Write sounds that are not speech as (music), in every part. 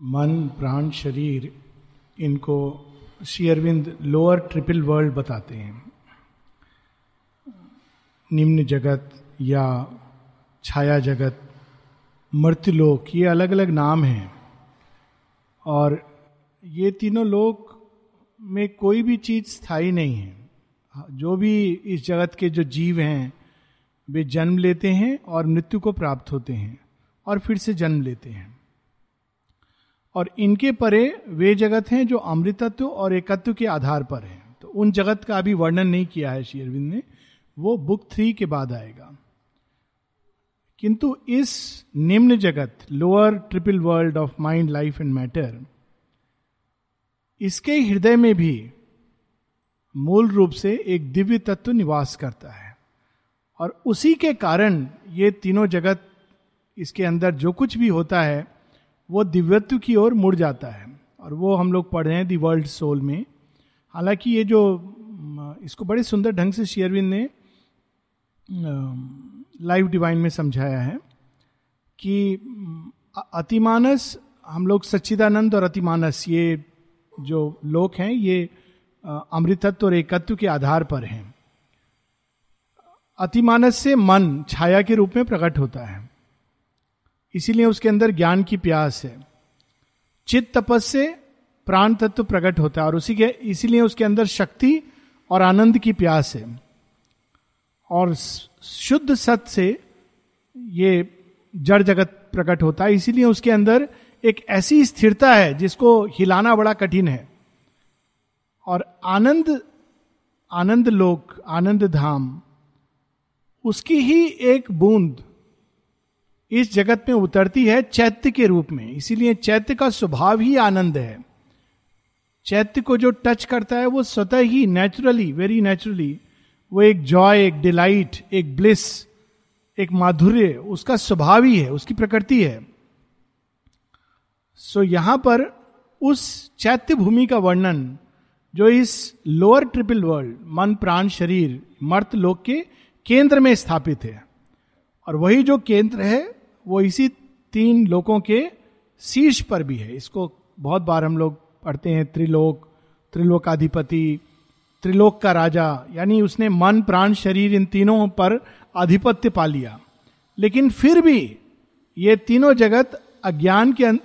मन, प्राण, शरीर, इनको शेयरविंद लोअर ट्रिपल वर्ल्ड बताते हैं। निम्न जगत या छाया जगत मृत्युलोक ये अलग अलग नाम हैं। और ये तीनों लोक में कोई भी चीज़ स्थायी नहीं है। जो भी इस जगत के जो जीव हैं, वे जन्म लेते हैं और मृत्यु को प्राप्त होते हैं और फिर से जन्म लेते हैं। और इनके परे वे जगत हैं जो अमृतत्व और एकत्व के आधार पर हैं। तो उन जगत का अभी वर्णन नहीं किया है शेरविंद ने। वो बुक थ्री के बाद आएगा। किंतु इस निम्न जगत lower triple world of mind life and matter इसके हृदय में भी मूल रूप से एक दिव्य तत्व निवास करता है। और उसी के कारण ये तीनों जगत इसके अंदर जो कुछ भी होता है वो दिव्यत्व की ओर मुड़ जाता है। और वो हम लोग पढ़ रहे हैं दी वर्ल्ड सोल में। हालाँकि ये जो इसको बड़े सुंदर ढंग से शेयरविंद ने लाइव डिवाइन में समझाया है कि अतिमानस, हम लोग सच्चिदानंद और अतिमानस, ये जो लोक हैं, ये अमृतत्व और एकत्व के आधार पर हैं। अतिमानस से मन, छाया के रूप में प्रकट होता है। इसीलिए उसके अंदर ज्ञान की प्यास है। चित्त तपस से प्राण तत्व प्रकट होता है और उसी के, इसीलिए उसके अंदर शक्ति और आनंद की प्यास है। और शुद्ध सत से ये जड़ जगत प्रकट होता है। इसीलिए उसके अंदर एक ऐसी स्थिरता है जिसको हिलाना बड़ा कठिन है। और आनंद आनंद लोक, आनंद धाम, उसकी ही एक बूंद इस जगत में उतरती है चैत्य के रूप में। इसीलिए चैत्य का स्वभाव ही आनंद है। चैत्य को जो टच करता है वो स्वतः ही नेचुरली वेरी नेचुरली वो एक जॉय एक डिलाइट एक ब्लिस एक माधुर्य उसका स्वभाव ही है उसकी प्रकृति है। सो so, यहाँ पर उस चैत्य भूमि का वर्णन जो इस लोअर ट्रिपल वर्ल्ड मन प्राण शरीर मर्त लोक के केंद्र में स्थापित है। और वही जो केंद्र है वो इसी तीन लोकों के शीर्ष पर भी है। इसको बहुत बार हम लोग पढ़ते हैं त्रिलोक त्रिलोकाधिपति त्रिलोक का राजा यानी उसने मन प्राण शरीर इन तीनों पर आधिपत्य पा लिया। लेकिन फिर भी ये तीनों जगत अज्ञान के अं,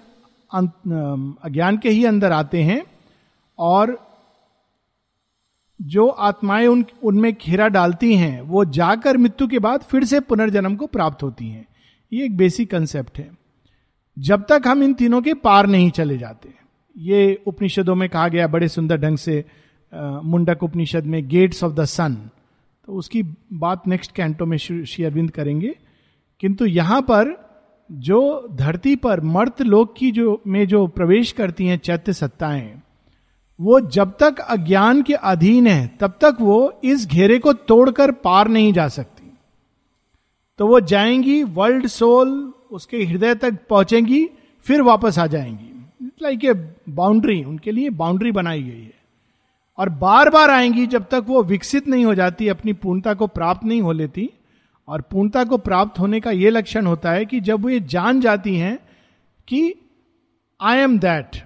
अं, अज्ञान के ही अंदर आते हैं और जो आत्माएँ उन उनमें घेरा डालती हैं वो जाकर मृत्यु के बाद फिर से पुनर्जन्म को प्राप्त होती हैं। ये एक बेसिक कंसेप्ट है। जब तक हम इन तीनों के पार नहीं चले जाते, ये उपनिषदों में कहा गया बड़े सुंदर ढंग से मुंडक उपनिषद में गेट्स ऑफ़ द सन तो उसकी बात नेक्स्ट कैंटो में श्री अरविंद करेंगे। किंतु यहाँ पर जो धरती पर मर्त लोक की जो, में जो प्रवेश करती हैं चैत्य सत्ताएँ, वो जब तक अज्ञान के अधीन है, तब तक वो इस घेरे को तोड़कर पार नहीं जा सकती। तो वो जाएँगी वर्ल्ड सोल उसके हृदय तक पहुंचेंगी, फिर वापस आ जाएँगी। लाइक ए बाउंड्री उनके लिए बाउंड्री बनाई गई है। और बार बार आएँगी जब तक वो विकसित नहीं हो जाती, अपनी पूर्णता को प्राप्त नहीं हो लेती। और पूर्णता को प्राप्त होने का ये लक्षण होता है कि जब वो जान जाती हैं कि आई एम दैट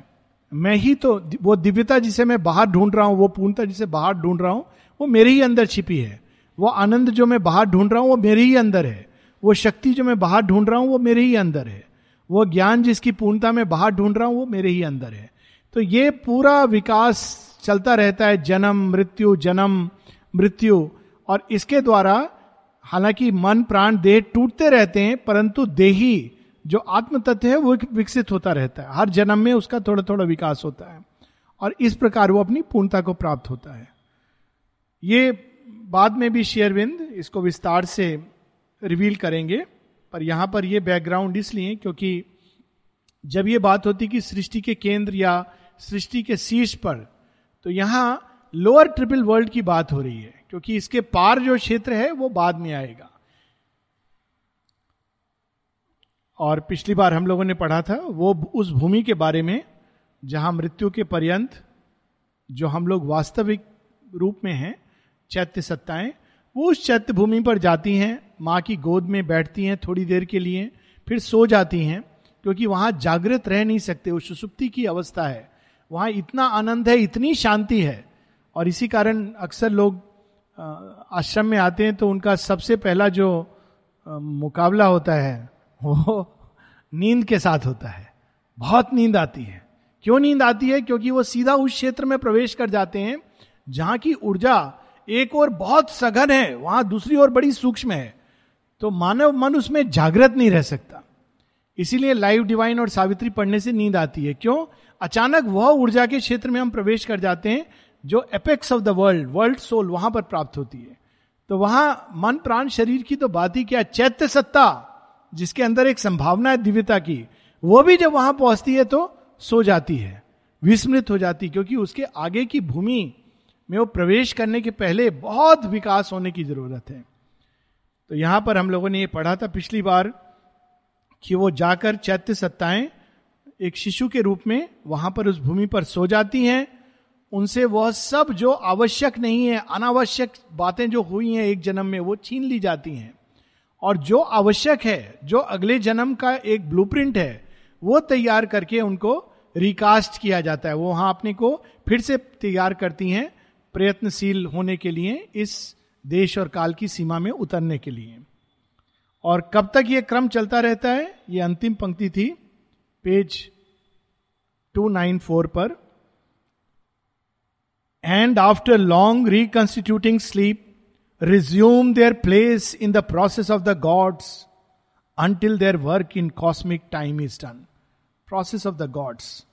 मैं ही तो वो दिव्यता जिसे मैं बाहर ढूंढ रहा हूँ, वो पूर्णता जिसे बाहर ढूंढ रहा हूँ, वो मेरे ही अंदर छिपी है। वो आनंद जो मैं बाहर ढूंढ रहा हूँ, वो मेरे ही अंदर है। वो शक्ति जो मैं बाहर ढूंढ रहा हूँ, वो मेरे ही अंदर है। वो ज्ञान जिसकी पूर्णता में बाहर ढूंढ रहा हूँ, वो मेरे ही अंदर है। तो ये पूरा विकास चलता रहता है, जन्म, मृत्यु जन्म, मृत्यु। और इसके द्वारा, हालाँकि मन, प्राण, देह टूटते रहते हैं, परंतु देही जो आत्म तत्व है, वो विकसित होता रहता है। हर जन्म में उसका थोड़ा थोड़ा विकास होता है। और इस प्रकार वो अपनी पूर्णता को प्राप्त होता है। ये बाद में भी शेयरविंद इसको विस्तार से रिवील करेंगे, पर यहाँ पर यह बैकग्राउंड इसलिए क्योंकि जब ये बात होती कि सृष्टि के केंद्र या सृष्टि के शीर्ष पर तो यहाँ लोअर ट्रिपल वर्ल्ड की बात हो रही है, क्योंकि इसके पार जो क्षेत्र है वो बाद में आएगा। और पिछली बार हम लोगों ने पढ़ा था, वो उस भूमि के बारे में, जहाँ मृत्यु के पर्यंत जो हम लोग वास्तविक रूप में हैं चैत्य सत्ताएँ, वो उस चैत्य भूमि पर जाती हैं, माँ की गोद में बैठती हैं थोड़ी देर के लिए, फिर सो जाती हैं, क्योंकि वहाँ जागृत रह नहीं सकते वो सुसुप्ति की अवस्था है। वहाँ इतना आनंद है, इतनी शांति है। और इसी कारण अक्सर लोग आश्रम में आते हैं तो उनका सबसे पहला जो मुकाबला होता है, वो नींद के साथ होता है। बहुत नींद आती है। क्यों नींद आती है? क्योंकि वो सीधा उस क्षेत्र में प्रवेश कर जाते हैं, जहाँ की ऊर्जा एक और बहुत सघन है, वहाँ दूसरी ओर बड़ी सूक्ष्म है। तो मानव मन उसमें जागृत नहीं रह सकता। इसीलिए लाइव डिवाइन और सावित्री पढ़ने से नींद आती है। क्यों? अचानक वह ऊर्जा के क्षेत्र में हम प्रवेश कर जाते हैं, जो apex of the world world soul वहाँ पर प्राप्त होती है। तो वहाँ मन, प्राण, शरीर की तो बात ही क्या? चैत्य सत्ता, जिसके अंदर एक संभावना है दिव्यता की, वो भी जब वहाँ पहुँचती है तो सो जाती है, विस्मृत हो जाती क्योंकि उसके आगे की भूमि में वो प्रवेश करने के पहले बहुत विकास होने की ज़रूरत है। तो यहाँ पर हम लोगों ने ये पढ़ा था पिछली बार कि वो जाकर चैत्य सत्ताएँ एक शिशु के रूप में वहाँ पर उस भूमि पर सो जाती हैं। उनसे वह सब जो आवश्यक नहीं है, अनावश्यक बातें जो हुई हैं एक जन्म में, वो छीन ली जाती हैं। और जो आवश्यक है, जो अगले जन्म का एक ब्लूप्रिंट है, वो तैयार करके उनको रिकास्ट किया जाता है। वो वहाँ अपने को फिर से तैयार करती हैं। प्रयत्नशील होने के लिए, इस देश और काल की सीमा में उतरने के लिए। और कब तक यह क्रम चलता रहता है? यह अंतिम पंक्ति थी, पेज 294 पर। And after long reconstituting sleep resume their place in the process of the gods until their work in cosmic time is done process of the gods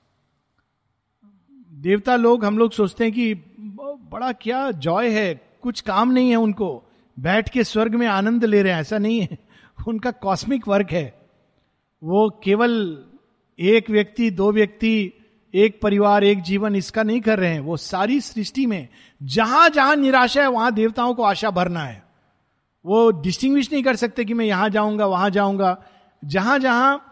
देवता लोग हम लोग सोचते हैं कि बड़ा क्या जॉय है, कुछ काम नहीं है उनको। बैठ के स्वर्ग में आनंद ले रहे हैं, ऐसा नहीं है। (laughs) उनका कॉस्मिक वर्क है। वो केवल एक व्यक्ति, दो व्यक्ति, एक परिवार, एक जीवन इसका नहीं कर रहे हैं। वो सारी सृष्टि में जहाँ जहाँ निराशा है, वहाँ देवताओं को आशा भरना है। वो डिस्टिंग्विश नहीं कर सकते कि मैं यहाँ जाऊँगा, वहाँ जाऊँगा। जहाँ जहाँ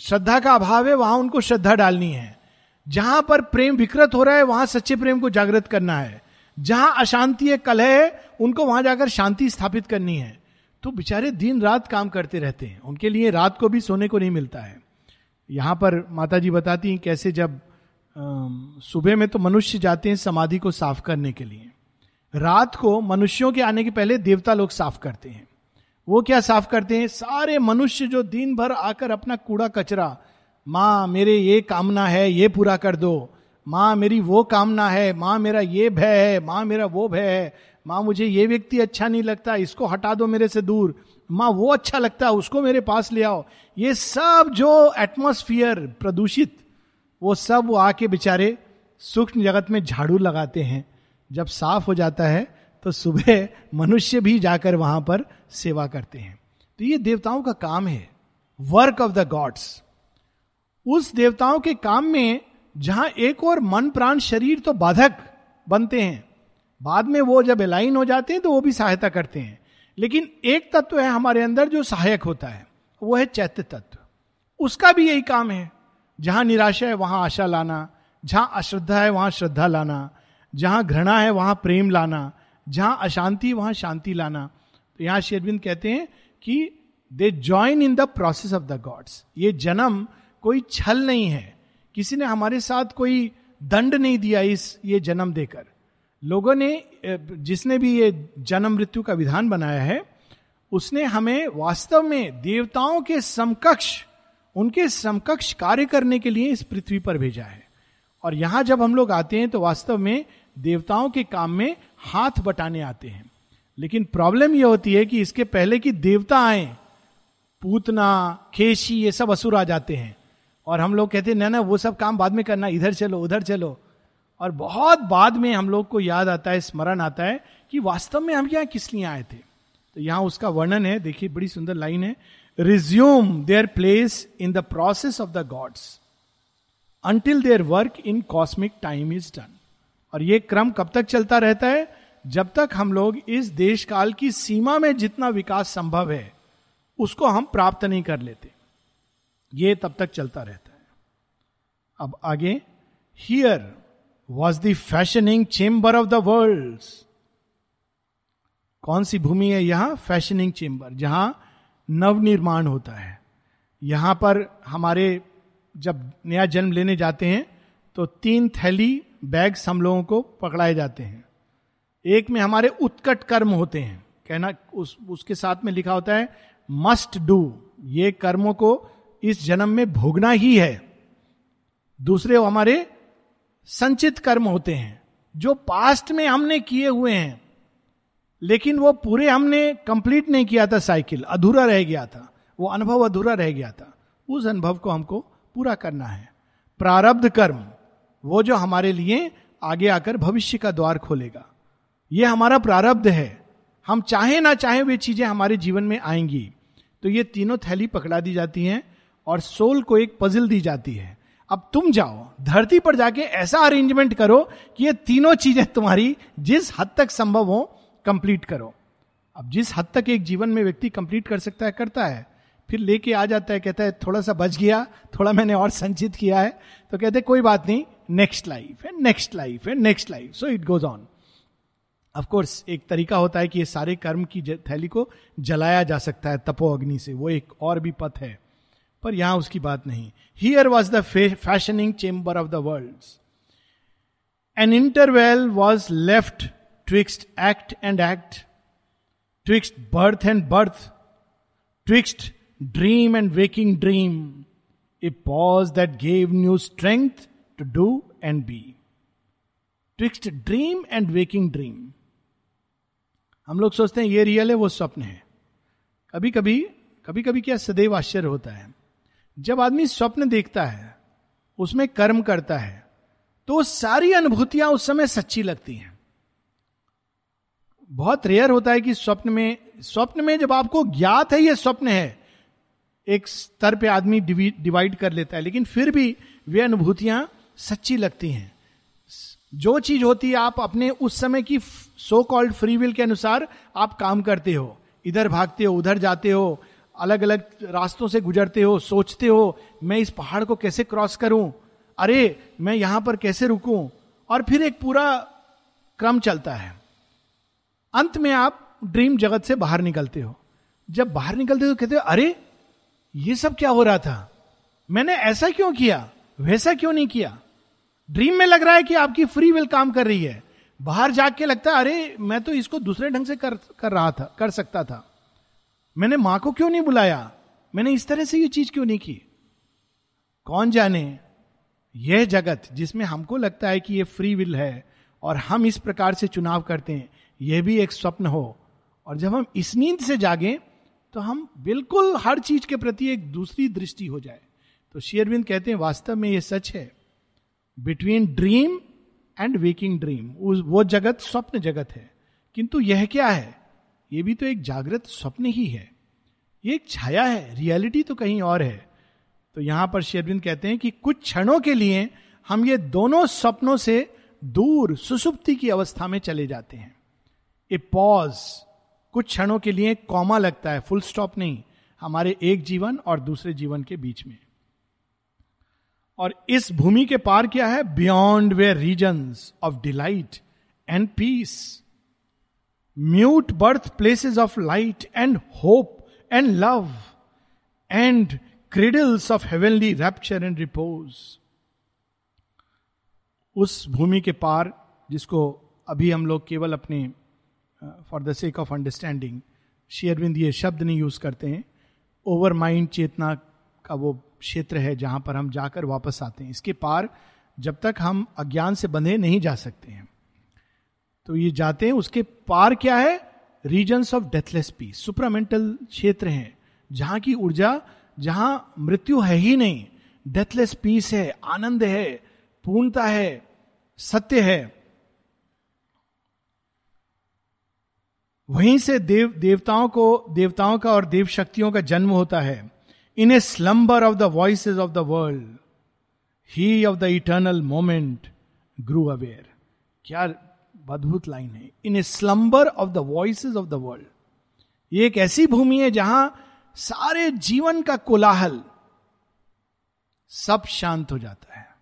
श्रद्धा का अभाव है, वहाँ उनको श्रद्धा डालनी है। जहाँ पर प्रेम विकृत हो रहा है, वहाँ सच्चे प्रेम को जागृत करना है। जहाँ अशांति है कलह है, उनको वहाँ जाकर शांति स्थापित करनी है। तो बेचारे दिन रात काम करते रहते हैं। उनके लिए रात को भी सोने को नहीं मिलता है। यहाँ पर माता जी बताती हैं कैसे जब सुबह में तो मनुष्य जाते हैं समाधि को साफ़ करने के लिए। रात को मनुष्यों के आने के पहले देवता लोग साफ़ करते हैं। वो क्या साफ़ करते हैं? सारे मनुष्य जो दिन भर आकर अपना कूड़ा कचरा माँ, मेरे ये कामना है, ये पूरा कर दो। माँ, मेरी वो कामना है, माँ, मेरा ये भय है, माँ, मेरा वो भय है। माँ, मुझे ये व्यक्ति अच्छा नहीं लगता, इसको हटा दो मेरे से दूर। माँ, वो अच्छा लगता है उसको मेरे पास ले आओ। ये सब जो एटमोस्फियर प्रदूषित, वो सब वो आके बेचारे सूक्ष्म जगत में झाड़ू लगाते हैं। जब साफ़ हो जाता है तो सुबह (laughs) मनुष्य भी जाकर वहाँ पर सेवा करते हैं। तो ये देवताओं का काम है। वर्क ऑफ़ द गॉड्स उस देवताओं के काम में जहाँ एक और मन प्राण शरीर तो बाधक बनते हैं। बाद में वो जब अलाइन हो जाते हैं तो वो भी सहायता करते हैं। लेकिन एक तत्व है हमारे अंदर जो सहायक होता है, वो है चैत्य तत्व। उसका भी यही काम है। जहाँ निराशा है, वहाँ आशा लाना। जहाँ अश्रद्धा है, वहाँ श्रद्धा लाना। जहाँ घृणा है, वहाँ प्रेम लाना। जहाँ अशांति, वहाँ शांति लाना। तो यहाँ शेरविंद कहते हैं कि they join in the process of the gods ये जन्म कोई छल नहीं है। किसी ने हमारे साथ कोई दंड नहीं दिया इस, ये जन्म देकर। लोगों ने जिसने भी ये जन्म मृत्यु का विधान बनाया है, उसने हमें वास्तव में देवताओं के समकक्ष, उनके समकक्ष कार्य करने के लिए इस पृथ्वी पर भेजा है। और यहाँ जब हम लोग आते हैं तो वास्तव में देवताओं के काम में हाथ बटाने आते हैं। लेकिन प्रॉब्लम यह होती है कि इसके पहले कि देवता आए, पूतना खेशी ये सब असुर आ जाते हैं। और हम लोग कहते ना ना, वो सब काम बाद में करना, इधर चलो, उधर चलो। और बहुत बाद में हम लोग को याद आता है, स्मरण आता है कि वास्तव में हम यहाँ किस लिए आए थे। तो यहाँ उसका वर्णन है, देखिए, बड़ी सुंदर लाइन है। Resume their place in the process of the gods until their work in cosmic time is done और ये क्रम कब तक चलता रहता है? जब तक हम लोग इस देश काल की सीमा में जितना विकास संभव है, उसको हम प्राप्त नहीं कर लेते। ये तब तक चलता रहता है। अब आगे here was the fashioning chamber of the world कौन सी भूमि है यहाँ? फैशनिंग चेम्बर जहाँ नव निर्माण होता है। यहाँ पर हमारे जब नया जन्म लेने जाते हैं तो तीन थैली बैग्स हम लोगों को पकड़ाए जाते हैं। एक में हमारे उत्कट कर्म होते हैं। कहना, उस, उसके साथ में लिखा होता है मस्ट डू ये कर्मों को इस जन्म में भोगना ही है। दूसरे वो हमारे संचित कर्म होते हैं, जो पास्ट में हमने किए हुए हैं। लेकिन वो पूरे हमने कंप्लीट नहीं किया था साइकिल अधूरा रह गया था। वो अनुभव अधूरा रह गया था। उस अनुभव को हमको पूरा करना है। प्रारब्ध कर्म, वो जो हमारे लिए आगे आकर भविष्य का द्वार खोलेगा। ये हमारा प्रारब्ध है। हम चाहे ना चाहे वे चीज़ें हमारे जीवन में आएँगी। तो ये तीनों थैली पकड़ा दी जाती हैं। और सोल को एक पजल दी जाती है। अब तुम जाओ, धरती पर जाके ऐसा अरेंजमेंट करो कि ये तीनों चीज़ें तुम्हारी जिस हद तक संभव हो कंप्लीट करो। अब जिस हद तक एक जीवन में व्यक्ति कंप्लीट कर सकता है, करता है, फिर लेके आ जाता है, कहता है, थोड़ा सा बच गया, थोड़ा मैंने और संचित किया है। तो कहते कोई बात नहीं नेक्स्ट लाइफ है नेक्स्ट लाइफ है next life so it goes on course एक तरीका होता है कि ये सारे कर्म की थैली को जलाया जा सकता है तपो अग्नि से। वो एक और भी पथ है। पर यहाँ उसकी बात नहीं। Here was the fashioning chamber of the world an interval was left twixt act and act twixt birth and birth twixt dream and waking dream a pause that gave new strength to do and be twixt dream and waking dream हम लोग सोचते हैं, ये real है, वो स्वप्न है। कभी कभी कभी कभी क्या सदैव आश्चर्य होता है। जब आदमी स्वप्न देखता है, उसमें कर्म करता है तो सारी अनुभूतियाँ उस समय सच्ची लगती हैं। बहुत रेयर होता है कि स्वप्न में स्वप्न में जब आपको ज्ञात है ये स्वप्न है, एक स्तर पे आदमी डिवाइड कर लेता है, लेकिन फिर भी वे अनुभूतियाँ सच्ची लगती हैं। जो चीज़ होती है, आप अपने उस समय की सो कॉल्ड फ्री विल के अनुसार आप काम करते हो, इधर भागते हो, उधर जाते हो अलग अलग रास्तों से गुजरते हो, सोचते हो, मैं इस पहाड़ को कैसे क्रॉस करूँ? अरे, मैं यहाँ पर कैसे रुकूं? और फिर एक पूरा क्रम चलता है। अंत में आप ड्रीम जगत से बाहर निकलते हो। जब बाहर निकलते हो कहते हो, अरे, ये सब क्या हो रहा था? मैंने ऐसा क्यों किया? वैसा क्यों नहीं किया? ड्रीम में लग रहा है कि आपकी फ्री विल काम कर रही है। बाहर जाके लगता है, अरे, मैं तो इसको दूसरे ढंग से कर कर रहा था, कर सकता था। मैंने माँ को क्यों नहीं बुलाया? मैंने इस तरह से ये चीज़ क्यों नहीं की? कौन जाने? यह जगत जिसमें हमको लगता है कि ये फ्री विल है और हम इस प्रकार से चुनाव करते हैं, यह भी एक स्वप्न हो। और जब हम इस नींद से जागे तो हम बिल्कुल हर चीज़ के प्रति एक दूसरी दृष्टि हो जाए। तो शेयरविंद कहते हैं, वास्तव में यह सच है। Between dream and waking dream वो जगत स्वप्न जगत है। किंतु यह क्या है? ये भी तो एक जागृत स्वप्न ही है। ये एक छाया है, रियलिटी तो कहीं और है। तो यहाँ पर शेरविंद कहते हैं कि कुछ क्षणों के लिए हम ये दोनों स्वप्नों से दूर, सुसुप्ति की अवस्था में चले जाते हैं। ए पॉज कुछ क्षणों के लिए कॉमा लगता है फुल स्टॉप नहीं, हमारे एक जीवन और दूसरे जीवन के बीच में। और इस भूमि के पार क्या है? Beyond where region of delight and peace mute birth places of light and hope and love and cradles of heavenly rapture and repose उस भूमि के पार, जिसको अभी हम लोग केवल अपने for the sake of understanding शेयरविंद ये शब्द नहीं यूज़ करते हैं। ओवर माइंड चेतना का वो क्षेत्र है जहाँ पर हम जाकर वापस आते हैं। इसके पार, जब तक हम अज्ञान से बंधे नहीं जा सकते हैं। तो ये जाते हैं, उसके पार क्या है? Regions of deathless peace supramental क्षेत्र है, जहाँ की ऊर्जा, जहाँ मृत्यु है ही नहीं। डेथलेस पीस है, आनंद है, पूर्णता है, सत्य है। वहीं से देव, देवताओं को, देवताओं का और देव शक्तियों का जन्म होता है। In a slumber of the voice of the world he of the eternal moment grew aware क्या अद्भुत लाइन है। In a slumber of the voice of the world ये एक ऐसी भूमि है जहाँ सारे जीवन का कोलाहल सब शांत हो जाता है।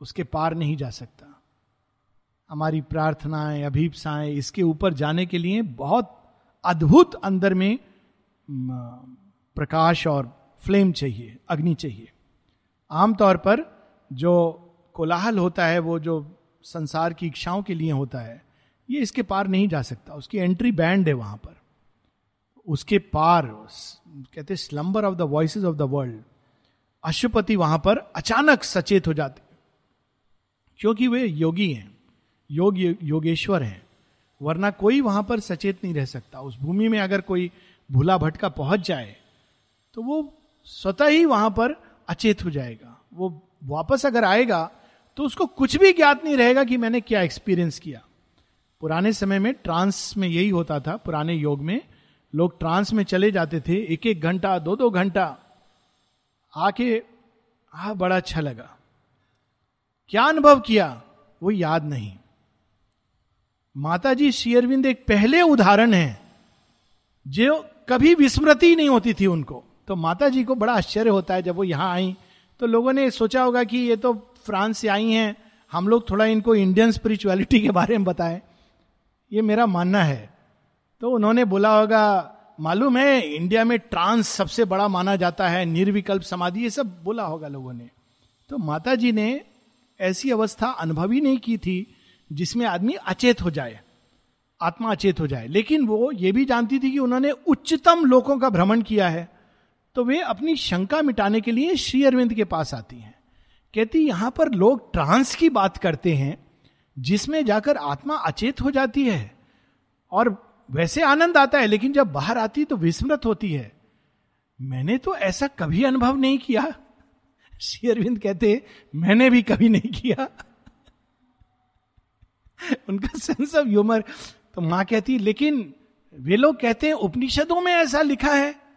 उसके पार नहीं जा सकता। हमारी प्रार्थनाएँ, अभीपसाएँ इसके ऊपर जाने के लिए बहुत अद्भुत अंदर में, प्रकाश और फ्लेम चाहिए, अग्नि चाहिए। आमतौर पर जो कोलाहल होता है, वो जो संसार की इच्छाओं के लिए होता है, ये इसके पार नहीं जा सकता। उसकी एंट्री बैंड है वहाँ पर। उसके पार, कहते slumber of the voice of the world Ashwapati वहाँ पर अचानक सचेत हो जाते। क्योंकि वे योगी हैं, योग, योगेश्वर हैं, वरना कोई वहाँ पर सचेत नहीं रह सकता। उस भूमि में अगर कोई भूला भटका पहुँच जाए तो वो स्वतः ही वहाँ पर अचेत हो जाएगा। वो वापस अगर आएगा तो उसको कुछ भी ज्ञात नहीं रहेगा कि मैंने क्या एक्सपीरियंस किया। पुराने समय में ट्रांस में यही होता था, पुराने योग में। लोग ट्रांस में चले जाते थे एक एक घंटा दो दो घंटा। आके, आ, बड़ा अच्छा लगा। क्या अनुभव किया? वो याद नहीं। माता जी शेयरविंद एक पहले उदाहरण है, जो कभी विस्मृति नहीं होती थी उनको। तो माता जी को बड़ा आश्चर्य होता है जब वो यहाँ आई। तो लोगों ने सोचा होगा कि ये तो फ्रांस से आई हैं, हम लोग थोड़ा इनको इंडियन स्पिरिचुअलिटी के बारे में बताएँ। ये मेरा मानना है। तो उन्होंने बोला होगा, मालूम है इंडिया में ट्रांस सबसे बड़ा माना जाता है, निर्विकल्प समाधि, ये सब बोला होगा लोगों ने। तो माता जी ने ऐसी अवस्था अनुभव ही नहीं की थी, जिसमें आदमी अचेत हो जाए, आत्मा अचेत हो जाए। लेकिन वो ये भी जानती थी कि उन्होंने उच्चतम लोगों का भ्रमण किया है। तो वे अपनी शंका मिटाने के लिए श्री अरविंद के पास आती हैं। कहती, यहाँ पर लोग ट्रांस की बात करते हैं, जिसमें जाकर आत्मा अचेत हो जाती है। और वैसे आनंद आता है, लेकिन जब बाहर आती तो विस्मृत होती है। मैंने तो ऐसा कभी अनुभव नहीं किया। (laughs) श्री अरविंद कहते, मैंने भी कभी नहीं किया। (laughs) उनका सेंस ऑफ़ ह्यूमर तो माँ कहती, लेकिन वे लोग कहते हैं, उपनिषदों में ऐसा लिखा है।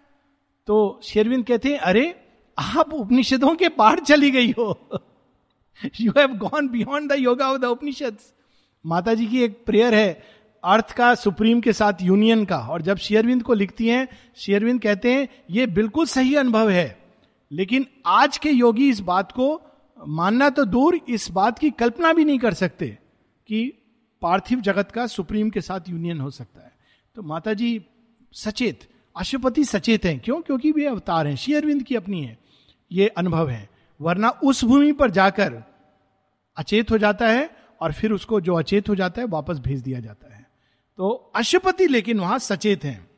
तो शेरविंद कहते हैं अरे आप उपनिषदों के पार चली गई हो। You have gone beyond the yoga of the Upanishad माता जी की एक प्रेयर है, अर्थ का, सुप्रीम के साथ यूनियन का। और जब शेयरविंद को लिखती हैं शेयरविंद कहते हैं, ये बिल्कुल सही अनुभव है। लेकिन आज के योगी इस बात को मानना तो दूर, इस बात की कल्पना भी नहीं कर सकते कि पार्थिव जगत का सुप्रीम के साथ यूनियन हो सकता है। तो माता जी सचेत, अशुपति सचेत हैं। क्यों? क्योंकि वे अवतार हैं। श्री अरविंद की अपनी है। ये अनुभव है। वरना उस भूमि पर जाकर अचेत हो जाता है और फिर उसको जो अचेत हो जाता है, वापस भेज दिया जाता है। तो अशुपति लेकिन वहाँ सचेत हैं।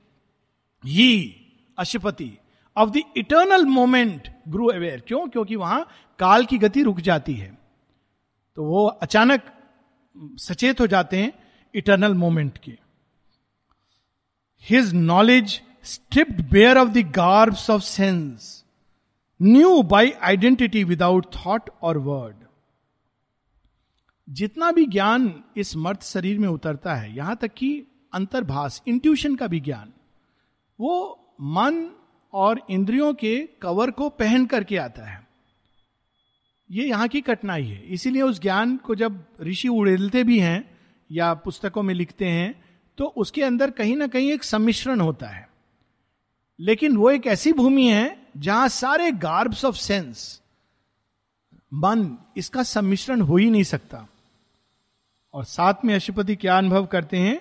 He Ashwapati of the eternal moment grew aware क्यों? क्योंकि वहाँ काल की गति रुक जाती है। तो वो अचानक सचेत हो जाते हैं इटर्नल मोमेंट के। His knowledge stripped bare of the garbs of sense knew by identity without thought और वर्ड। जितना भी ज्ञान इस मर्द शरीर में उतरता है, यहाँ तक कि अंतर्भाष इंट्यूशन का भी ज्ञान, वो मन और इंद्रियों के कवर को पहन करके आता है। ये यहाँ की कठिनाई है। इसीलिए उस ज्ञान को जब ऋषि उड़ेलते भी हैं या पुस्तकों में लिखते हैं तो उसके अंदर कहीं ना कहीं एक सम्मिश्रण होता है। लेकिन वो एक ऐसी भूमि है जहाँ सारे गार्ब्स ऑफ़ सेंस मन इसका सम्मिश्रण हो ही नहीं सकता। और साथ में अशुपति क्या अनुभव करते हैं?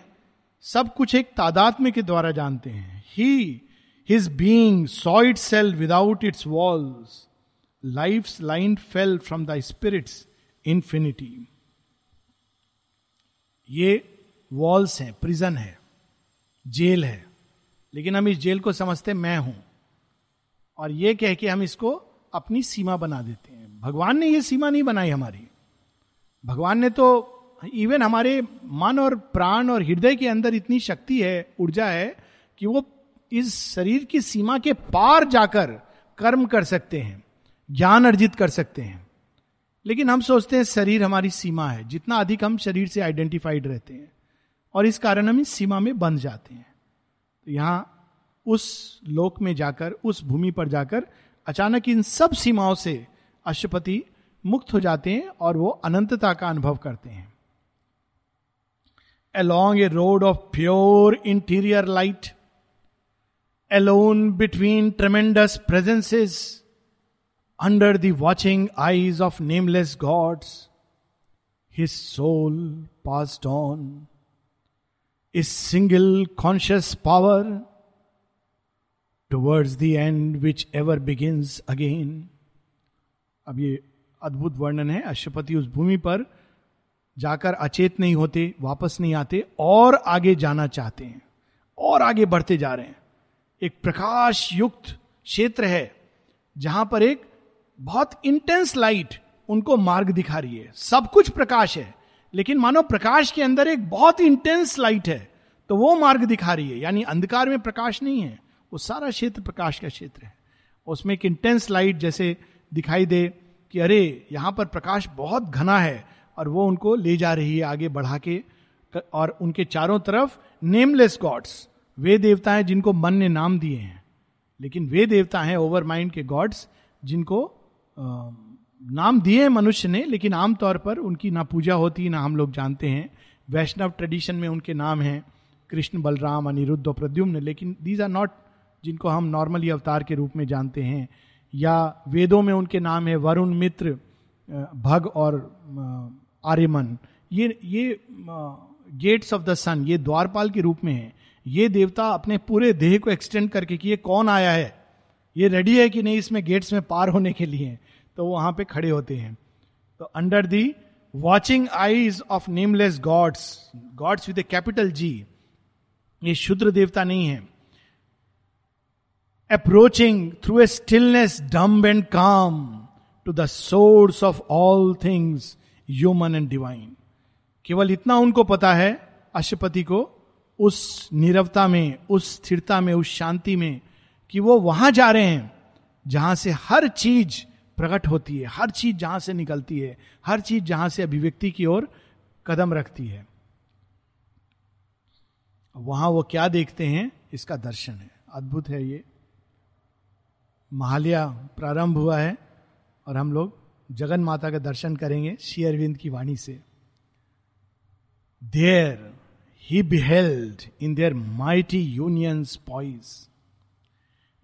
सब कुछ एक तादात्म्य के द्वारा जानते हैं। He his being saw itself without its walls life line fell from the spirit's infinity ये वॉल्स हैं प्रिजन है जेल है। लेकिन हम इस जेल को समझते मैं हूँ। और ये कह के हम इसको अपनी सीमा बना देते हैं। भगवान ने ये सीमा नहीं बनाई हमारी। भगवान ने तो इवन हमारे मन और प्राण और हृदय के अंदर इतनी शक्ति है, ऊर्जा है, कि वो इस शरीर की सीमा के पार जाकर कर्म कर सकते हैं, ज्ञान अर्जित कर सकते हैं। लेकिन हम सोचते हैं शरीर हमारी सीमा है, जितना अधिक हम शरीर से आइडेंटिफाइड रहते हैं, और इस कारण हम इस सीमा में बंध जाते हैं। तो यहाँ उस लोक में जाकर, उस भूमि पर जाकर अचानक इन सब सीमाओं से अशुपति मुक्त हो जाते हैं और वो अनंतता का अनुभव करते हैं। Along a road of pure interior light alone between tremendous presences under the watching eyes of nameless gods his soul passed on is single conscious power towards the end which ever begins again अब ये अद्भुत वर्णन है। अशुपति उस भूमि पर जाकर अचेत नहीं होते, वापस नहीं आते और आगे जाना चाहते हैं, और आगे बढ़ते जा रहे हैं। एक प्रकाश युक्त क्षेत्र है, जहाँ पर एक बहुत इंटेंस लाइट उनको मार्ग दिखा रही है। सब कुछ प्रकाश है, लेकिन मानो प्रकाश के अंदर एक बहुत इंटेंस लाइट है तो वो मार्ग दिखा रही है। यानी अंधकार में प्रकाश नहीं है। वो सारा क्षेत्र प्रकाश का क्षेत्र है। उसमें एक इंटेंस लाइट जैसे दिखाई दे कि अरे, यहाँ पर प्रकाश बहुत घना है और वो उनको ले जा रही है आगे बढ़ा के। और उनके चारों तरफ़ नेमलेस गॉड्स वे देवता हैं जिनको मन ने नाम दिए हैं। लेकिन वे देवता हैं ओवर माइंड के गॉड्स जिनको नाम दिए हैं मनुष्य ने, लेकिन आमतौर पर उनकी ना पूजा होती, ना हम लोग जानते हैं। वैष्णव ट्रेडिशन में उनके नाम हैं, कृष्ण बलराम, अनिरुद्ध और प्रद्युम्न, लेकिन दीज आर नॉट जिनको हम नॉर्मली अवतार के रूप में जानते हैं, या वेदों में उनके नाम है वरुण, मित्र भग और आर्यमन। ये ये गेट्स ऑफ़ द सन ये द्वारपाल के रूप में है। ये देवता अपने पूरे देह को एक्सटेंड करके कि ये कौन आया है? ये रेडी है कि नहीं इसमें गेट्स में पार होने के लिए? तो वहाँ पे खड़े होते हैं। तो under the watching eyes of nameless gods gods with a capital G ये शुद्र देवता नहीं है। Approaching through a stillness dumb and calm to the source of all things human and divine केवल इतना उनको पता है, अशुपति को, उस निरवता में, उस स्थिरता में, उस शांति में, कि वो वहाँ जा रहे हैं, जहाँ से हर चीज़ प्रकट होती है, हर चीज़ जहाँ से निकलती है, हर चीज़ जहाँ से अभिव्यक्ति की ओर कदम रखती है। वहाँ वो क्या देखते हैं, इसका दर्शन है। अद्भुत है ये। महालिया प्रारंभ हुआ है और हम लोग जगन माता का दर्शन करेंगे श्री अरविंद की वाणी से। There he beheld in their mighty union poise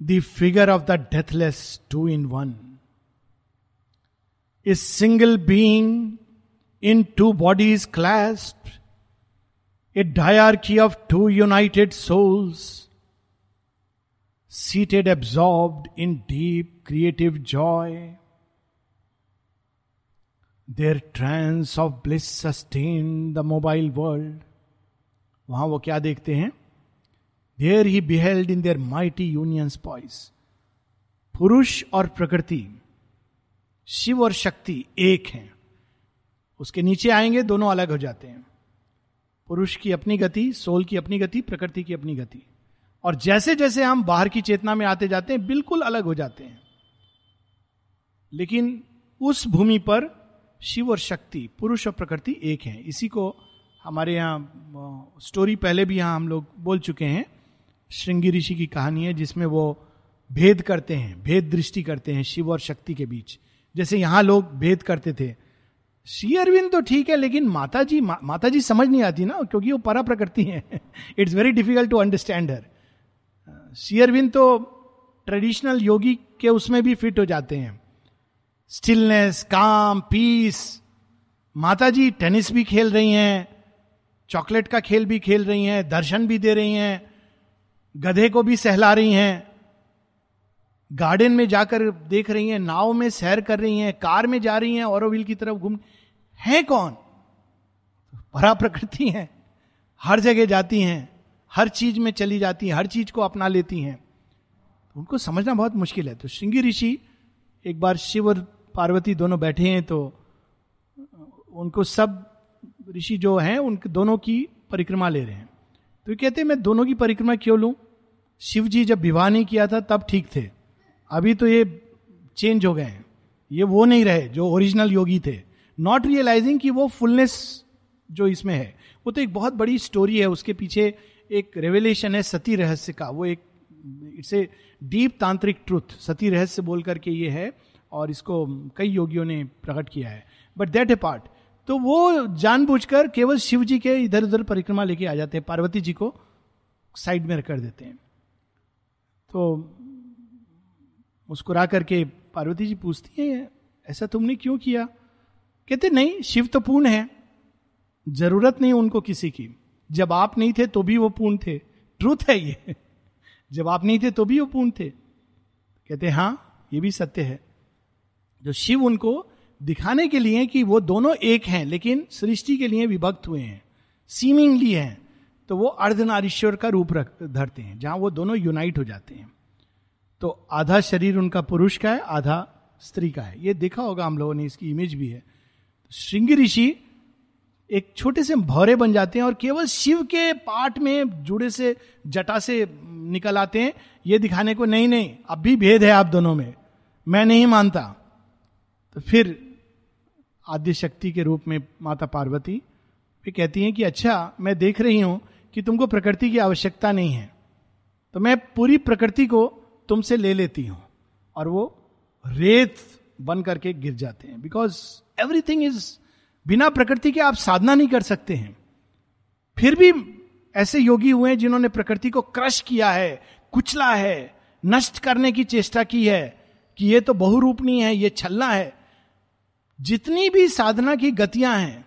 the figure of the deathless two in one a single being in two bodies clasped a dyarchy of two united souls seated absorbed in deep creative joy. Their trance of bliss sustained the mobile world. वहाँ वो क्या देखते हैं? There he beheld in their mighty union poise पुरुष और प्रकृति, शिव और शक्ति एक हैं। उसके नीचे आएँगे, दोनों अलग हो जाते हैं। पुरुष की अपनी गति, सोल की अपनी गति, प्रकृति की अपनी गति। और जैसे जैसे हम बाहर की चेतना में आते जाते हैं बिल्कुल अलग हो जाते हैं। लेकिन उस भूमि पर शिव और शक्ति पुरुष और प्रकृति एक है। इसी को हमारे यहाँ स्टोरी पहले भी यहाँ हम लोग बोल चुके हैं। श्रृंगी ऋषि की कहानी है जिसमें वो भेद करते हैं भेद दृष्टि करते हैं शिव और शक्ति के बीच। जैसे यहाँ लोग भेद करते थे। श्री अरविंद तो ठीक है लेकिन माता जी मा, माता जी समझ नहीं आती ना क्योंकि वो परा प्रकृति है। It's very difficult to understand हर अरविंद तो ट्रेडिशनल योगी के उसमें भी फिट हो जाते हैं। स्टिलनेस काम पीस माता जी टेनिस भी खेल रही हैं चॉकलेट का खेल भी खेल रही हैं, दर्शन भी दे रही हैं, गधे को भी सहला रही हैं। गार्डन में जाकर देख रही हैं, नाव में सैर कर रही हैं, कार में जा रही हैं औरविल की तरफ़ घूम है कौन? परा प्रकृति है, हर जगह जाती हैं। हर चीज़ में चली जाती हैं, हर चीज़ को अपना लेती हैं। तो उनको समझना बहुत मुश्किल है। तो श्रृंगी ऋषि एक बार शिव और पार्वती दोनों बैठे हैं तो उनको सब ऋषि जो हैं उन दोनों की परिक्रमा ले रहे हैं। तो कहते हैं, मैं दोनों की परिक्रमा क्यों लू? शिव जी जब विवाह नहीं किया था, तब ठीक थे। अभी तो ये चेंज हो गए हैं। ये वो नहीं रहे, जो ओरिजिनल योगी थे। नॉट रियलाइजिंग कि वो फुलनेस जो इसमें है, वो तो एक बहुत बड़ी स्टोरी है, उसके पीछे एक रेवलेशन है सती रहस्य का। वो एक it's a deep tantric truth सती रहस्य बोल करके ये है और इसको कई योगियों ने प्रकट किया है। बट दैट ए पार्ट तो वो जानबूझकर केवल शिव जी के इधर उधर परिक्रमा लेके आ जाते हैं। पार्वती जी को साइड में कर देते हैं। तो मुस्कुरा करके पार्वती जी पूछती है, ऐसा तुमने क्यों किया? कहते, नहीं, शिव तो पूर्ण है। ज़रूरत नहीं उनको किसी की। जब आप नहीं थे तो भी वो पूर्ण थे। ट्रूथ है ये। जब आप नहीं थे तो भी वो पूर्ण थे। कहते हाँ ये भी सत्य है। जो शिव उनको दिखाने के लिए कि वो दोनों एक हैं, लेकिन सृष्टि के लिए विभक्त हुए हैं। सीमिंगली हैं। तो वो अर्धनारीश्वर का रूप रख, धरते हैं, जहाँ वो दोनों यूनाइट हो जाते हैं। तो आधा शरीर उनका पुरुष का है, आधा स्त्री का है। ये देखा होगा हम लोगों ने, इसकी इमेज भी है। श्रृंगी ऋषि एक छोटे से भौरे बन जाते हैं और केवल शिव के पाठ में जुड़े से, जटा से निकल आते हैं। ये दिखाने को नहीं नहीं, अब भी भेद है आप दोनों में। मैं नहीं मानता। तो फिर आद्य शक्ति के रूप में माता पार्वती, वे कहती हैं कि अच्छा मैं देख रही हूँ कि तुमको प्रकृति की आवश्यकता नहीं है। तो मैं पूरी प्रकृति को तुमसे ले लेती हूँ और वो रेत बन करके गिर जाते हैं। बिकॉज़ एवरीथिंग इज़ बिना प्रकृति के आप साधना नहीं कर सकते हैं। फिर भी ऐसे योगी हुए हैं जिन्होंने प्रकृति को क्रश किया है, कुचला है, नष्ट करने की चेष्टा की है कि ये तो बहुरूपणी है, ये छलना है। जितनी भी साधना की गतियाँ हैं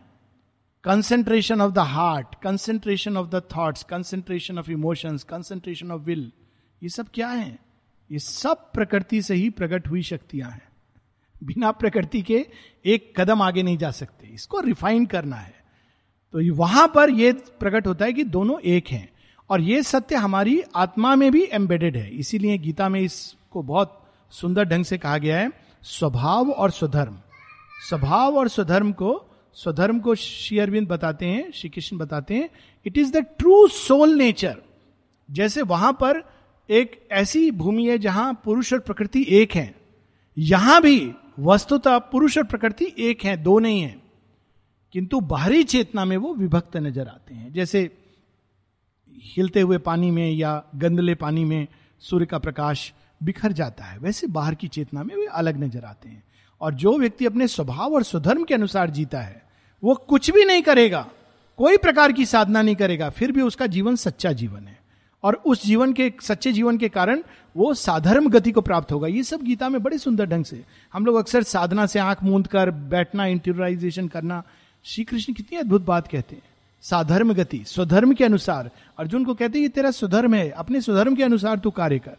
concentration of the heart concentration of the thoughts concentration of emotions concentration of will ये सब क्या है? ये सब प्रकृति से ही प्रकट हुई शक्तियाँ हैं। बिना प्रकृति के एक कदम आगे नहीं जा सकते। इसको रिफाइन करना है। तो वहाँ पर यह प्रकट होता है कि दोनों एक हैं। और ये सत्य हमारी आत्मा में भी एम्बेडेड है। इसीलिए गीता में इसको बहुत सुंदर ढंग से कहा गया है, स्वभाव और स्वधर्म। स्वभाव और स्वधर्म को स्वधर्म को श्री अरविंद बताते हैं श्री कृष्ण बताते हैं it is the true soul nature जैसे वहाँ पर एक ऐसी भूमि है जहाँ पुरुष और प्रकृति एक है। यहाँ भी वस्तुतः पुरुष और प्रकृति एक है, दो नहीं है। किंतु बाहरी चेतना में वो विभक्त नज़र आते हैं। जैसे हिलते हुए पानी में या गंदले पानी में सूर्य का प्रकाश बिखर जाता है, वैसे बाहर की चेतना में वे अलग नज़र आते हैं। और जो व्यक्ति अपने स्वभाव और स्वधर्म के अनुसार जीता है, वो कुछ भी नहीं करेगा, कोई प्रकार की साधना नहीं करेगा, फिर भी उसका जीवन सच्चा जीवन है। और उस जीवन के, सच्चे जीवन के कारण वो साधर्म गति को प्राप्त होगा। ये सब गीता में बड़े सुंदर ढंग से। हम लोग अक्सर साधना से आँख मूंद कर, बैठना इंटरलाइजेशन करना श्री कृष्ण कितनी अद्भुत बात कहते हैं। साधर्म गति, स्वधर्म के अनुसार। अर्जुन को कहते हैं, ये तेरा स्वधर्म है, अपने स्वधर्म के अनुसार तू कार्य कर।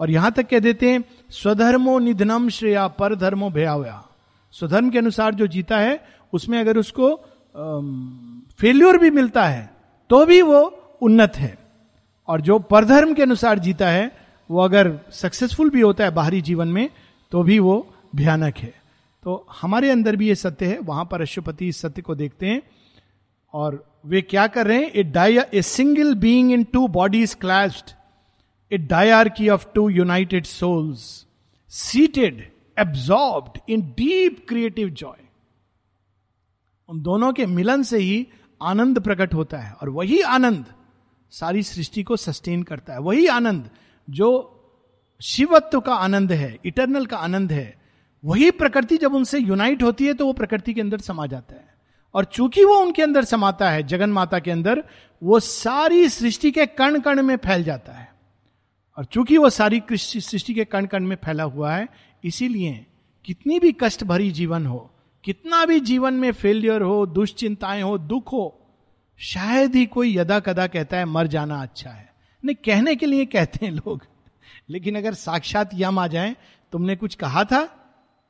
और यहाँ तक कह देते हैं, स्वधर्मो निधनम श्रेया पर धर्मो भयावया। स्वधर्म के अनुसार जो जीता है, उसमें अगर उसको फेल्योर भी मिलता है तो भी वो उन्नत है। और जो परधर्म के अनुसार जीता है, वो अगर सक्सेसफुल भी होता है बाहरी जीवन में तो भी वो भयानक है। तो हमारे अंदर भी ये सत्य है, वहाँ पर अशुपति इस सत्य को देखते हैं, और वे क्या कर रहे हैं? A die a single being in two bodies clasped a dyarchy of two united souls seated absorbed in deep creative joy उन दोनों के मिलन से ही आनंद प्रकट होता है, और वही आनंद सारी सृष्टि को सस्टेन करता है। वही आनंद जो शिवत्व का आनंद है इटरनल का आनंद है, वही प्रकृति जब उनसे यूनाइट होती है तो वो प्रकृति के अंदर समा जाता है। और चूँकि वो उनके अंदर समाता है, जगन माता के अंदर, वो सारी सृष्टि के कण कण में फैल जाता है। और चूँकि वो सारी सृष्टि के कण कण में फैला हुआ है, इसीलिए कितनी भी कष्ट भरी जीवन हो, कितना भी जीवन में फेलियर हो, दुश्चिंताएँ हो, दुख हो शायद ही कोई यदा कदा कहता है, मर जाना अच्छा है। नहीं, कहने के लिए कहते हैं लोग। लेकिन अगर साक्षात यम आ जाए, तुमने कुछ कहा था?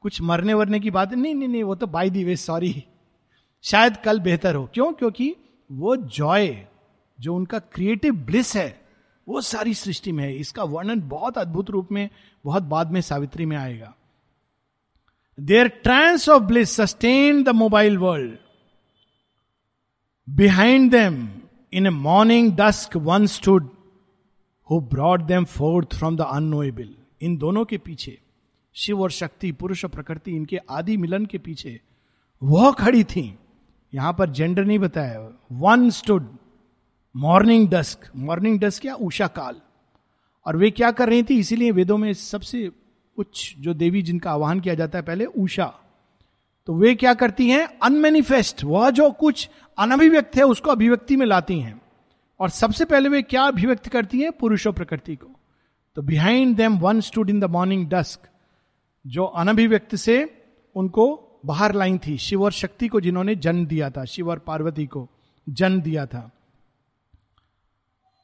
कुछ मरने वरने की बात? नहीं नहीं नहीं, वो तो बाई दी वे सॉरी शायद कल बेहतर हो। क्यों? क्योंकि वो जॉय जो उनका क्रिएटिव ब्लिस है, वो सारी सृष्टि में है। इसका वर्णन बहुत अद्भुत रूप में, बहुत बाद में सावित्री में आएगा। Their trance of bliss sustain the mobile world behind them in a morning dusk one stood who brought them forth from the unknowable इन दोनों के पीछे, शिव और शक्ति, पुरुष और प्रकृति, इनके आदि मिलन के पीछे, वह खड़ी थी। यहाँ पर जेंडर नहीं बताया। One stood morning dusk morning dusk क्या? उषा काल। और वे क्या कर रही थी? इसीलिए वेदों में सबसे उच्च जो देवी जिनका आह्वान किया जाता है पहले उषा। तो वे क्या करती हैं? अनमेनिफेस्ट, वह जो कुछ अनभिव्यक्त है, उसको अभिव्यक्ति में लाती हैं। और सबसे पहले वे क्या अभिव्यक्त करती हैं? पुरुषों प्रकृति को। तो behind them one stood in the morning dusk जो अनभिव्यक्त से उनको बाहर लाई थी। शिव और शक्ति को जिन्होंने जन्म दिया था, शिव और पार्वती को जन्म दिया था।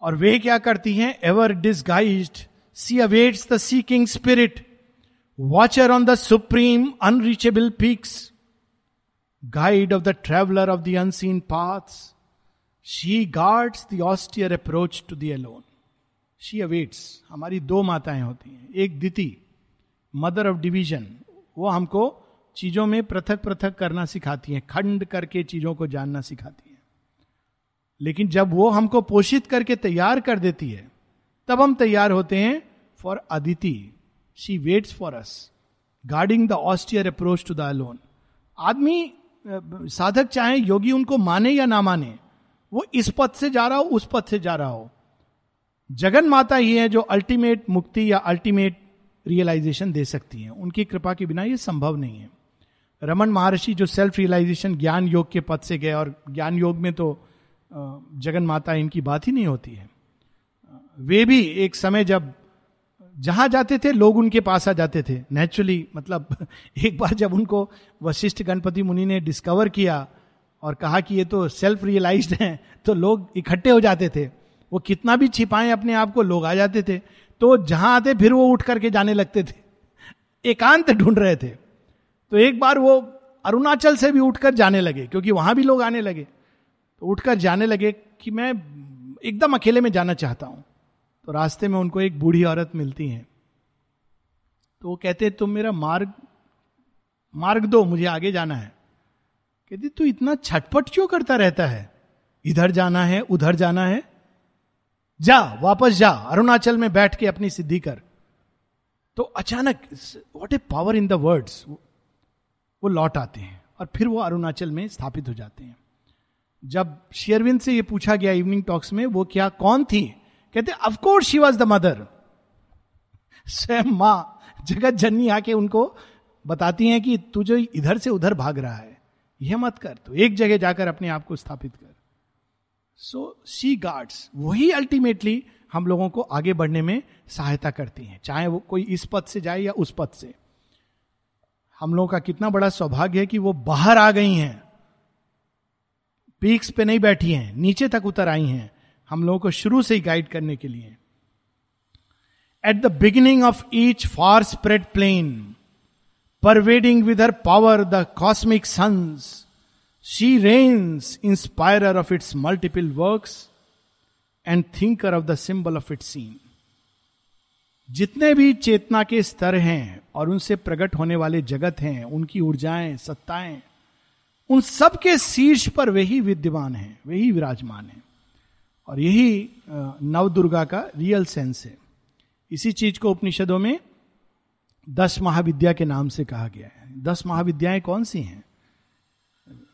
और वे क्या करती हैं? Ever disguised she awaits the seeking spirit watcher on the supreme unreachable peaks guide of the traveller of the unseen paths she guards the austere approach to the alone she awaits हमारी दो माताएँ होती हैं। एक दिति mother of division वो हमको चीज़ों में पृथक पृथक करना सिखाती हैं। खंड करके चीज़ों को जानना सिखाती हैं। लेकिन जब वो हमको पोषित करके तैयार कर देती है, तब हम तैयार होते हैं for Aditi she waits for us guarding the austere approach to the alone आदमी साधक चाहे, योगी उनको माने या ना माने, वो इस पथ से जा रहा हो, उस पथ से जा रहा हो। जगन माता ही है जो अल्टीमेट मुक्ति या अल्टीमेट रियलाइजेशन दे सकती है। उनकी कृपा के बिना ये संभव नहीं है। रमन महर्षि जो सेल्फ रियलाइजेशन ज्ञान योग के पद से गए और ज्ञान योग में तो जगन माता इनकी बात ही नहीं होती है। वे भी एक समय जब जहाँ जाते थे, लोग उनके पास आ जाते थे। नेचुरली मतलब (laughs) एक बार जब उनको वशिष्ठ गणपति मुनि ने डिस्कवर किया और कहा कि ये तो सेल्फ रियलाइज्ड हैं तो लोग इकट्ठे हो जाते थे। वो कितना भी छिपाएँ अपने आप को, लोग आ जाते थे। तो जहाँ आते, फिर वो उठ करके जाने लगते थे। एकांत ढूंढ रहे थे। तो एक बार वो अरुणाचल से भी उठकर जाने लगे, क्योंकि वहाँ भी लोग आने लगे। तो उठकर जाने लगे कि मैं एकदम अकेले में जाना चाहता हूँ। तो रास्ते में उनको एक बूढ़ी औरत मिलती है। तो वो कहते तुम मेरा मार्ग मार्ग दो, मुझे आगे जाना है। कहती, तू इतना छटपट क्यों करता रहता है? इधर जाना है, उधर जाना है। जा, वापस जा, अरुणाचल में बैठ के अपनी सिद्धि कर। तो अचानक what a power in the words वो लौट आते हैं और फिर वो अरुणाचल में स्थापित हो जाते हैं। जब शेयरविंद से ये पूछा गया इवनिंग टॉक्स में, वो क्या, कौन थी? कहते of course she was the mother स्वयं माँ जगत जननी आके उनको बताती हैं कि तू जो इधर से उधर भाग रहा है, यह मत कर तो एक जगह जाकर अपने आप को स्थापित कर। सो सी गार्ड्स वही अल्टीमेटली हम लोगों को आगे बढ़ने में सहायता करती हैं, चाहे वो कोई इस पद से जाए या उस पद से। हम लोगों का कितना बड़ा सौभाग्य है कि वो बाहर आ गई हैं, पीक्स पे नहीं बैठी हैं, नीचे तक उतर आई हैं। हम लोगों को शुरू से ही गाइड करने के लिए। At the beginning of each far spread plane pervading with her power the cosmic suns she reigns inspirer of its multiple works and thinker of the symbol of it scene जितने भी चेतना के स्तर हैं और उनसे प्रकट होने वाले जगत हैं, उनकी ऊर्जाएँ, सत्ताएँ, उन सब के शीर्ष पर वही विद्यमान है वही विराजमान है। और यही नव दुर्गा का रियल सेंस है। इसी चीज़ को उपनिषदों में दस महाविद्या के नाम से कहा गया है। दस महाविद्याएँ कौन सी हैं?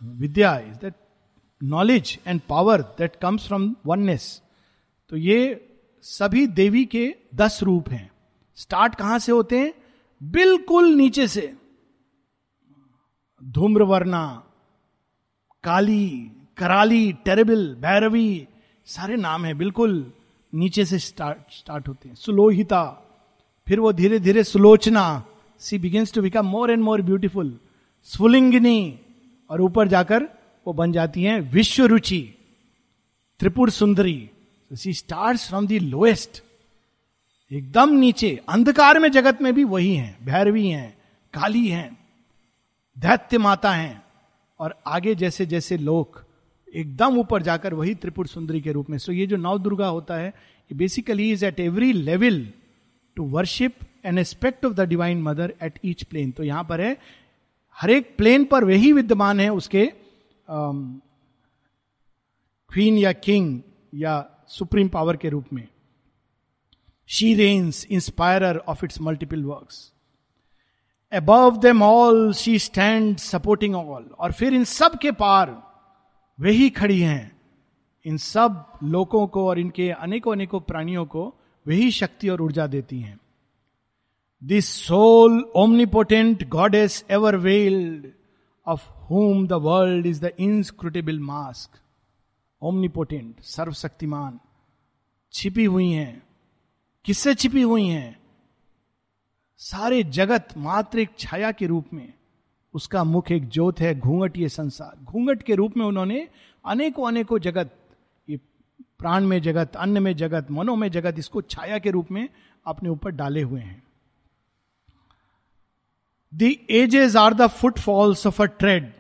Vidya is that knowledge and power that comes from oneness तो ये सभी देवी के दस रूप हैं। स्टार्ट कहाँ से होते हैं? बिल्कुल नीचे से। धूम्रवर्णा, काली, कराली, टेरेबल, भैरवी सारे नाम है, बिल्कुल नीचे से स्टार्ट स्टार्ट होते हैं। सुलोहिता, फिर वो धीरे धीरे Sulochana she begins to become more and more beautiful स्फुलिंगिनी, और ऊपर जाकर वो बन जाती हैं विश्व रुचि Tripura Sundari she start from the lowest एकदम नीचे, अंधकार में जगत में भी वही हैं, भैरवी हैं, काली हैं, दैत्य माता हैं, और आगे जैसे जैसे लोग एकदम ऊपर जाकर वही त्रिपुर सुंदरी के रूप में। सो so, ये जो नव दुर्गा होता है basically is at every level to worship an aspect of the divine mother at each plane तो यहाँ पर है, हर एक प्लेन पर वही विद्यमान है उसके क्वीन या किंग या सुप्रीम पावर के रूप में। She reigns inspirer of its multiple work above them all she stand supporting all और फिर इन सब के पार वही खड़ी हैं। इन सब लोगों को और इनके अनेकों अनेकों प्राणियों को वही शक्ति और ऊर्जा देती हैं। This soul omnipotent goddess ever veiled of whom the world is the inscrutable mask omnipotent सर्वशक्तिमान छिपी हुई हैं। किससे छिपी हुई हैं? सारे जगत मात्र एक छाया के रूप में। उसका मुख एक ज्योत है, घूंघट ये संसार। घूंघट के रूप में उन्होंने अनेकों अनेकों जगत, ये प्राण में जगत, अन्न में जगत, मनो में जगत, इसको छाया के रूप में अपने ऊपर डाले हुए हैं। The ages are the footfalls of a tread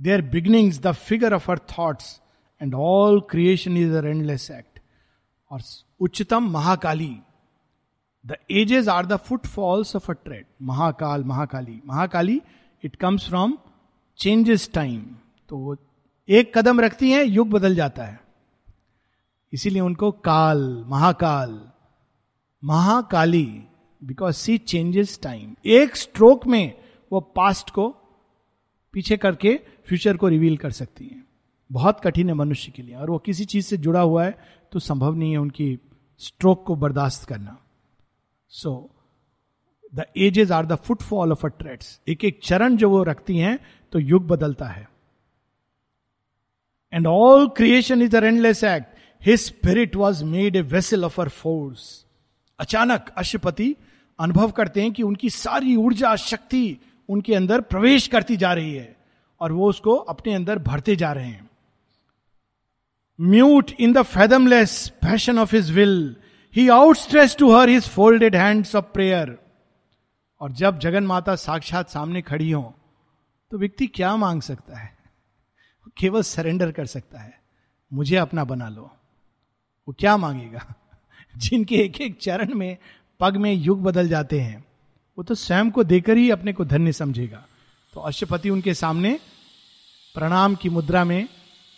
their beginnings the figure of her thoughts and all creation is a endless act और उच्चतम Mahakali. The ages are the footfalls of a tread Mahakal, Mahakali. Mahakali it comes from changes time तो वो एक कदम रखती हैं, युग बदल जाता है। इसीलिए उनको Kal, Mahakal, Mahakali because she changes time एक स्ट्रोक में वो पास्ट को पीछे करके फ्यूचर को रिवील कर सकती है। बहुत कठिन है मनुष्य के लिए। और वो किसी चीज़ से जुड़ा हुआ है तो संभव नहीं है उनकी स्ट्रोक को बर्दाश्त करना। So the ages are the footfall of a treads एक एक चरण जो वो रखती हैं तो युग बदलता है। And all creation is a endless act his spirit was made a vessel of her force अचानक अशुपति अनुभव करते हैं कि उनकी सारी ऊर्जा, शक्ति उनके अंदर प्रवेश करती जा रही है और वो उसको अपने अंदर भरते जा रहे हैं। Mute in the fathomless passion of his will he outstretched to her his folded hands of prayer और जब जगन माता साक्षात सामने खड़ी हो तो व्यक्ति क्या मांग सकता है? केवल सरेंडर कर सकता है। मुझे अपना बना लो। वो क्या मांगेगा? जिनके एक एक चरण में, पग में युग बदल जाते हैं, वो तो स्वयं को देकर ही अपने को धन्य समझेगा। तो अश्वपति उनके सामने प्रणाम की मुद्रा में,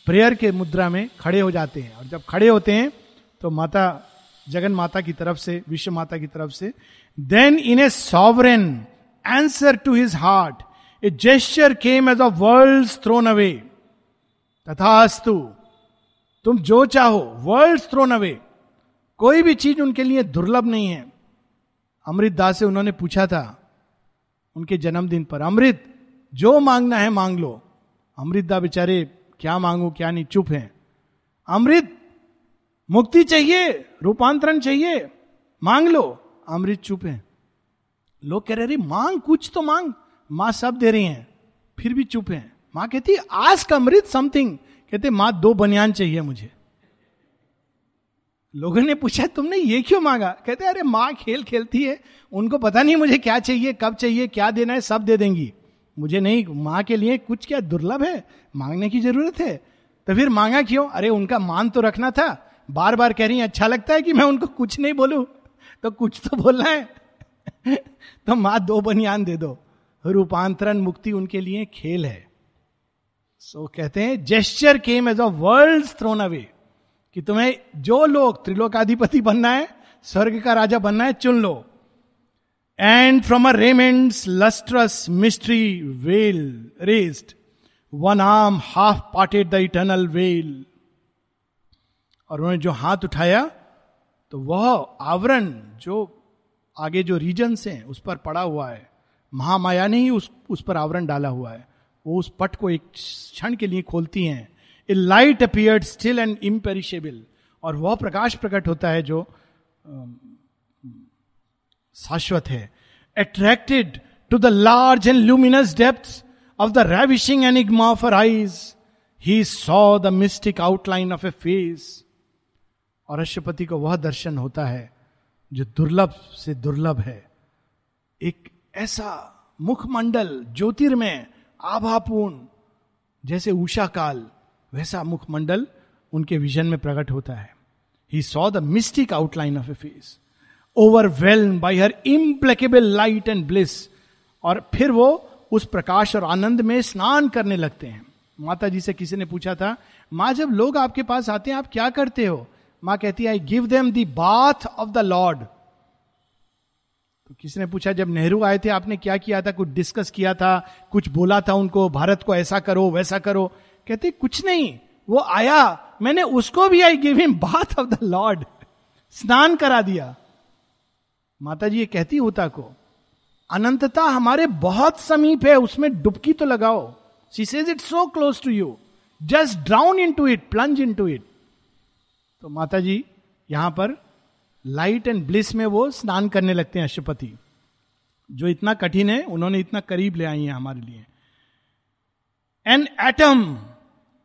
प्रेयर के मुद्रा में खड़े हो जाते हैं। और जब खड़े होते हैं तो माता जगन माता की तरफ़ से विश्व माता की तरफ़ से then in a sovereign answer to his heart a gesture came as a world thrown away तथास्तु, तुम जो चाहो वर्ल्ड थ्रोन अवे कोई भी चीज़ उनके लिए दुर्लभ नहीं है। अमृत दास से उन्होंने पूछा था, उनके जन्मदिन पर, अमृत, जो मांगना है मांग लो। अमृत दा बेचारे, क्या मांगू, क्या नहीं, चुप है। अमृत, मुक्ति चाहिए, रूपांतरण चाहिए, मांग लो। अमृत चुप है। लोग कह रहे मांग कुछ तो मांग। माँ सब दे रही हैं, फिर भी चुप है। माँ कहती आस्क अमृत समथिंग कहते, माँ, दो बनियान चाहिए मुझे। लोगों ने पूछा, तुमने ये क्यों मांगा? कहते, अरे, माँ खेल खेलती है। उनको पता नहीं मुझे क्या चाहिए, कब चाहिए, क्या देना है, सब दे देंगी। मुझे नहीं, माँ के लिए कुछ क्या दुर्लभ है? मांगने की ज़रूरत है। तो फिर मांगा क्यों? अरे, उनका मान तो रखना था। बार बार कह रही अच्छा लगता है कि मैं उनको कुछ नहीं बोलू। तो कुछ तो बोलना है। तो माँ दो बनियान दे दो। रूपांतरण मुक्ति उनके लिए खेल है। सो so, कहते हैं gesture came as a world thrown away कि तुम्हें जो लोग त्रिलोकाधिपति बनना है स्वर्ग का राजा बनना है चुन लो। And from a raiment's lustrous mystery veil raised one arm half parted the eternal veil और उन्होंने जो हाथ उठाया तो वह आवरण जो आगे जो रीजन्स हैं, उस पर पड़ा हुआ है। महामाया ने ही उस उस पर आवरण डाला हुआ है। वो उस पट को एक क्षण के लिए खोलती हैं। A light appeared still and imperishable और वह प्रकाश प्रकट होता है जो शाश्वत है। Attracted to the large and luminous depth of the ravishing enigma of eyes he saw the mystic outline of a face और अश्वपति को वह दर्शन होता है जो दुर्लभ से दुर्लभ है। एक ऐसा मुखमंडल ज्योतिर्मय, आभापूर्ण, जैसे उषा काल, वैसा मुखमंडल उनके विजन में प्रकट होता है। He saw the mystic outline of a face overwhelmed by her implacable light and bliss और फिर वो उस प्रकाश और आनंद में स्नान करने लगते हैं। माता जी से किसी ने पूछा था, माँ, जब लोग आपके पास आते हैं, आप क्या करते हो? माँ कहती है I give them the bath of the lord तो किसी ने पूछा, जब नेहरू आए थे, आपने क्या किया था? कुछ डिस्कस किया था? कुछ बोला था उनको, भारत को ऐसा करो, वैसा करो? कहते, कुछ नहीं, वो आया, मैंने उसको भी I give him bath of the lord स्नान करा दिया. माता जी ये कहती होता को, अनंतता हमारे बहुत समीप है, उसमें डुबकी तो लगाओ she says it so close to you just drown into it plunge into it तो माता जी यहाँ पर लाइट एंड ब्लिस में वो स्नान करने लगते हैं अशुपति जो इतना कठिन है, उन्होंने इतना करीब ले आई है हमारे लिए। An atom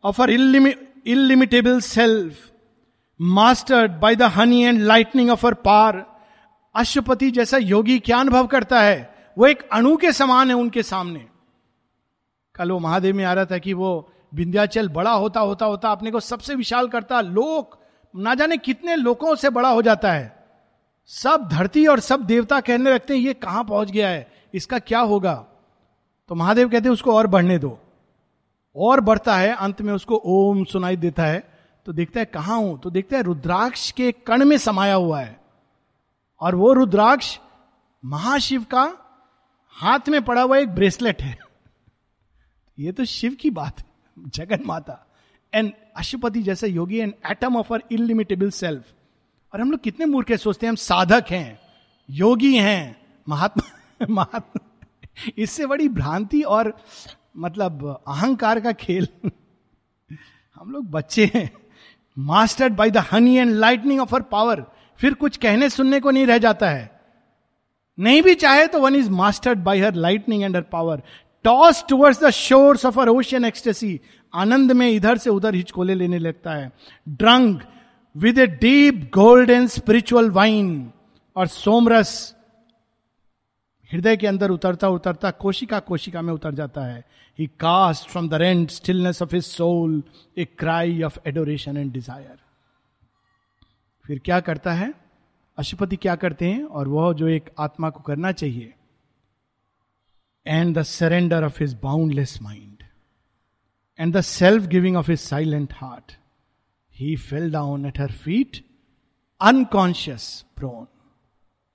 of her illimitable self mastered by the honey and lightning of her power Ashwapati जैसा योगी क्या अनुभव करता है? वो एक अणु के समान है उनके सामने। कल वो महादेव में आ रहा था कि वो विंध्याचल बड़ा होता होता होता अपने को सबसे विशाल करता, लोक ना जाने कितने लोगों से बड़ा हो जाता है। सब धरती और सब देवता कहने लगते हैं, ये कहाँ पहुँच गया है? इसका क्या होगा? तो महादेव कहते हैं, उसको और बढ़ने दो। और बढ़ता है, अंत में उसको ओम सुनाई देता है। तो देखता है, कहाँ हूँ? तो देखता है, रुद्राक्ष के कण में समाया हुआ है। और वो रुद्राक्ष महाशिव का हाथ में पड़ा हुआ एक ब्रेसलेट है। (laughs) ये तो शिव की बात है जगन माता एंड अशुपति जैसे योगी and atom of her illimitable self और हम लोग कितने मूर्ख सोचते हैं हम साधक हैं, योगी हैं, महात्मा (laughs) महात्मा। इससे बड़ी भ्रांति और मतलब अहंकार का खेल। हम लोग बच्चे हैं mastered by the honey and lightning of her power फिर कुछ कहने सुनने को नहीं रह जाता है। नहीं भी चाहे तो one is mastered by her lightning and her power toss towards the shores of her ocean ecstasy आनंद में इधर से उधर हिचकोले लेने लगता है। Drunk with a deep gold and spiritual wine और सोमरस हृदय के अंदर उतरता उतरता कोशिका कोशिका में उतर जाता है। He cast from the rent stillness of his soul a cry of adoration and desire फिर क्या करता है? अशुपति क्या करते हैं? और वह जो एक आत्मा को करना चाहिए and the surrender of his boundless mind and the self giving of his silent heart he fell down at her feet unconscious prone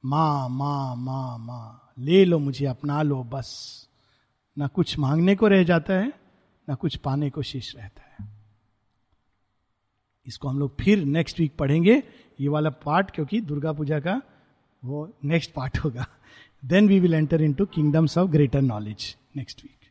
मा मा मा मा ले लो मुझे अपना लो बस ना कुछ मांगने को रह जाता है ना कुछ पाने को शेष रहता है इसको हम लोग फिर नेक्स्ट वीक पढ़ेंगे। ये वाला पार्ट क्योंकि दुर्गा पूजा का वो नेक्स्ट पार्ट होगा। Then we will enter into kingdoms of greater knowledge next week.